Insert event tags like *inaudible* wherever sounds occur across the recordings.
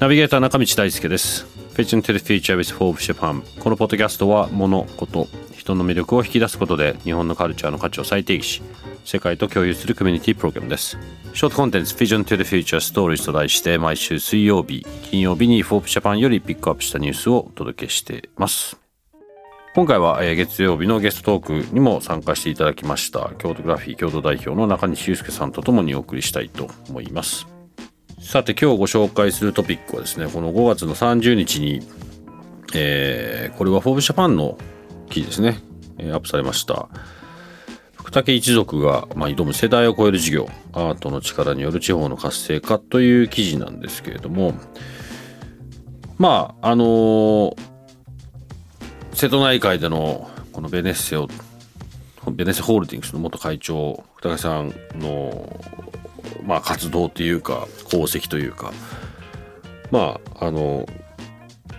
ナビゲーター中道大輔です。Vision to the Future with Forbes Japan このポッドキャストは物事人の魅力を引き出すことで日本のカルチャーの価値を再定義し世界と共有するコミュニティプログラムです。ショートコンテンツ Vision to the Future Stories と題して毎週水曜日金曜日に Forbes Japan よりピックアップしたニュースをお届けしています。今回は月曜日のゲストトークにも参加していただきました京都グラフィー京都代表の中西祐介さんとともにお送りしたいと思います。さて今日ご紹介するトピックはですねこの5月の30日に、えー、これはフォーブジャパンの記事ですね、え、アップされました。福武一族が、まあ、挑む世代を超える事業アートの力による地方の活性化という記事なんですけれどもまああのー、瀬戸内海でのこのベネッセをベネッセホールディングスの元会長福武さんのまあ、活動というか功績というかまああの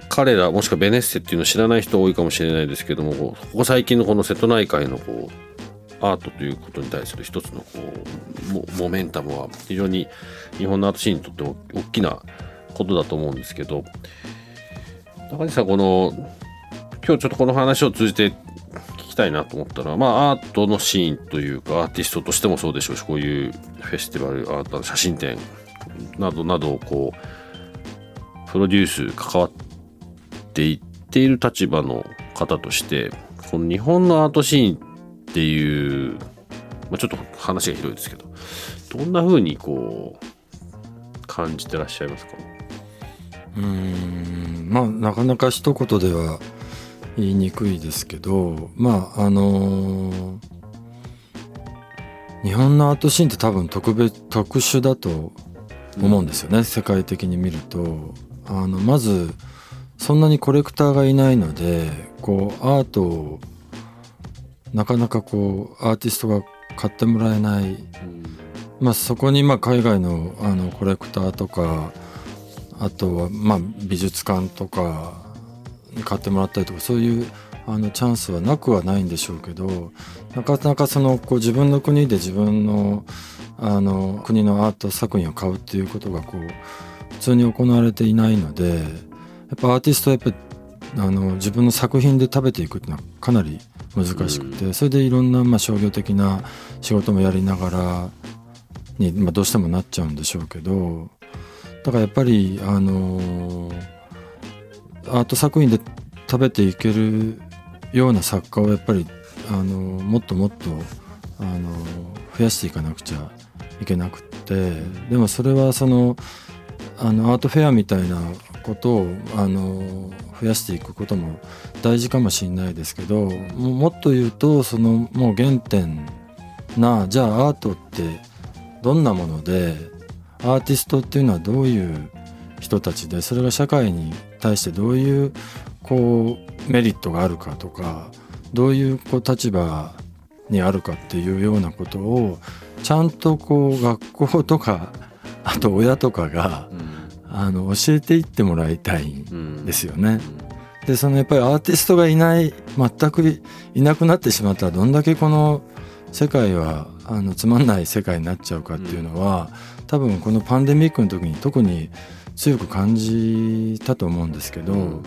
彼らもしくはベネッセっていうのを知らない人多いかもしれないですけどもここ最近のこの瀬戸内海のこうアートということに対する一つのこうモメンタムは非常に日本のアートシーンにとって大きなことだと思うんですけど高橋さんこの今日ちょっとこの話を通じて聞きたいなと思ったら、まあ、アートのシーンというか、アーティストとしてもそうでしょうし、こういうフェスティバル、アート写真展などなどをこう、プロデュース、関わっていっている立場の方として、この日本のアートシーンっていう、まあ、ちょっと話が広いですけど、どんな風にこう、感じてらっしゃいますか？うんまあなかなか一言では言いにくいですけどまああのー、日本のアートシーンって多分特別特殊だと思うんですよね、うん、世界的に見ると。あのまずそんなにコレクターがいないのでこうアートをなかなかこうアーティストが買ってもらえない、うん、まあ、そこにまあ海外のあのコレクターとかあとはまあ美術館とか買ってもらったりとかそういうあのチャンスはなくはないんでしょうけどなかなかそのこう自分の国で自分のあの国のアート作品を買うっていうことがこう普通に行われていないのでやっぱアーティストはやっぱりあの自分の作品で食べていくっていうのはかなり難しくて、それでいろんなまあ商業的な仕事もやりながらに、まあ、どうしてもなっちゃうんでしょうけどだからやっぱりあのーアート作品で食べていけるような作家をやっぱりあのもっともっとあの増やしていかなくちゃいけなくって。でもそれはそのあのアートフェアみたいなことをあの増やしていくことも大事かもしれないですけどもっと言うとそのもう原点なじゃあアートってどんなものでアーティストっていうのはどういう人たちでそれが社会に対してどういうこうメリットがあるかとかどういうこう立場にあるかっていうようなことをちゃんとこう学校とか *laughs* あと親とかが、うん、あの教えていってもらいたいんですよね。うん、でそのやっぱりアーティストがいない全くいなくなってしまったらどんだけこの世界はあのつまんない世界になっちゃうかっていうのは、うん、多分このパンデミックの時に特に強く感じたと思うんですけど、うん、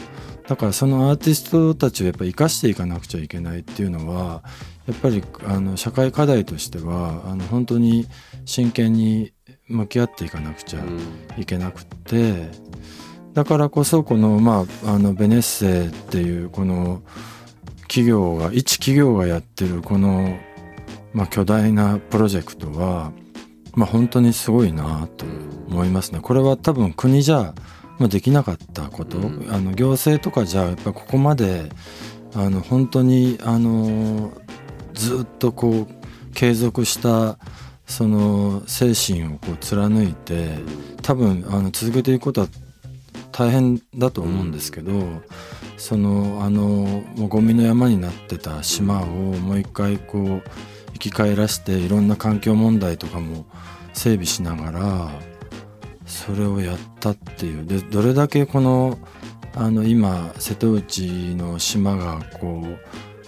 だからそのアーティストたちをやっぱり生かしていかなくちゃいけないっていうのはやっぱりあの社会課題としてはあの本当に真剣に向き合っていかなくちゃいけなくって、だからこそこの,、まあ、あのベネッセっていうこの企業が一企業がやってるこの、まあ、巨大なプロジェクトはまあ、本当にすごいなと思いますね。これは多分国じゃ、まあ、できなかったこと、うん、あの行政とかじゃやっぱここまであの本当にあのずっとこう継続したその精神をこう貫いて多分あの続けていくことは大変だと思うんですけど、そのあのもうゴミの山になってた島をもう一回こう生き返らしていろんな環境問題とかも整備しながらそれをやったっていう。でどれだけこのあの今瀬戸内の島がこ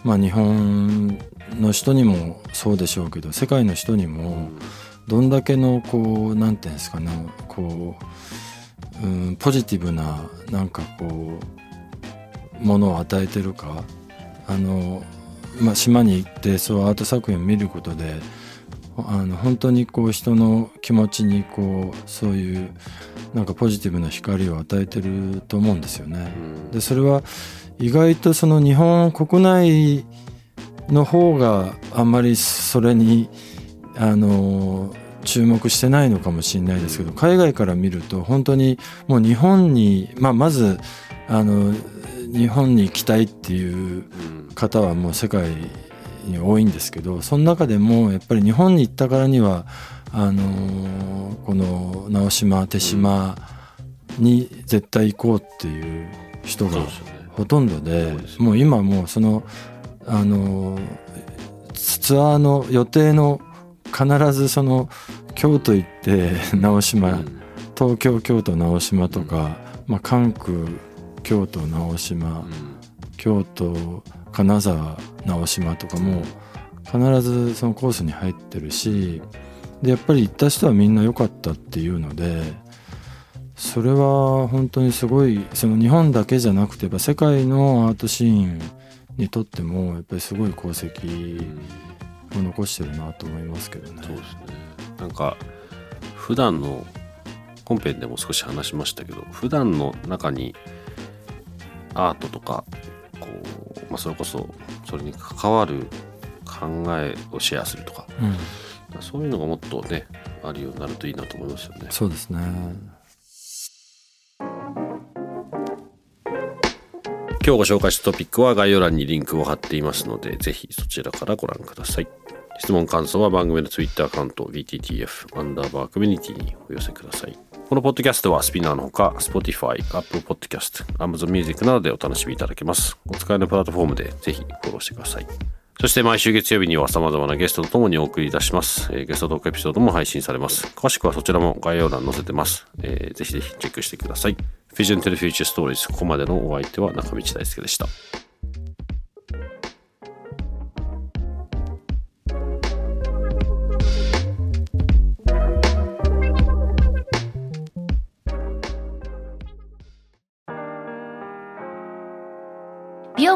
う、まあ、日本の人にもそうでしょうけど世界の人にもどんだけのこうなんていうんですかねこう、うん、ポジティブななんかこうものを与えてるか。あの、まあ、島に行ってそうアート作品を見ることであの本当にこう人の気持ちにこうそういうなんかポジティブな光を与えてると思うんですよね。でそれは意外とその日本国内の方があんまりそれにあの注目してないのかもしれないですけど海外から見ると本当にもう日本に、まあ、まずあの日本に行きたいっていう方はもう世界に多いんですけどその中でもやっぱり日本に行ったからにはあのこの直島手島に絶対行こうっていう人がほとんどでもう今もうそのあのツアーの予定の必ずその京都行って直島東京京都直島とか、まあ、関空京都直島、京都金沢直島とかも必ずそのコースに入ってるしでやっぱり行った人はみんな良かったっていうのでそれは本当にすごいその日本だけじゃなくて世界のアートシーンにとってもやっぱりすごい功績を残してるなと思いますけどね。そうですねなんか普段の本編でも少し話しましたけど普段の中にアートとか、まあ、それこそそれに関わる考えをシェアするとか、うん、そういうのがもっとねあるようになるといいなと思いますよね。そうですね今日ご紹介したトピックは概要欄にリンクを貼っていますので、ぜひそちらからご覧ください。質問感想は番組の Twitter アカウント BTTF アンダーバーコミュニティにお寄せください。このポッドキャストはスピナーのほか Spotify、Apple Podcast、Amazon Music などでお楽しみいただけます。お使いのプラットフォームでぜひフォローしてください。そして毎週月曜日には様々なゲストと共にお送りいたします。えー、ゲストトークエピソードも配信されます。詳しくはそちらも概要欄載せてます。えー、ぜひぜひチェックしてください。Vision to the Future Stories ここまでのお相手は中道大輔でした。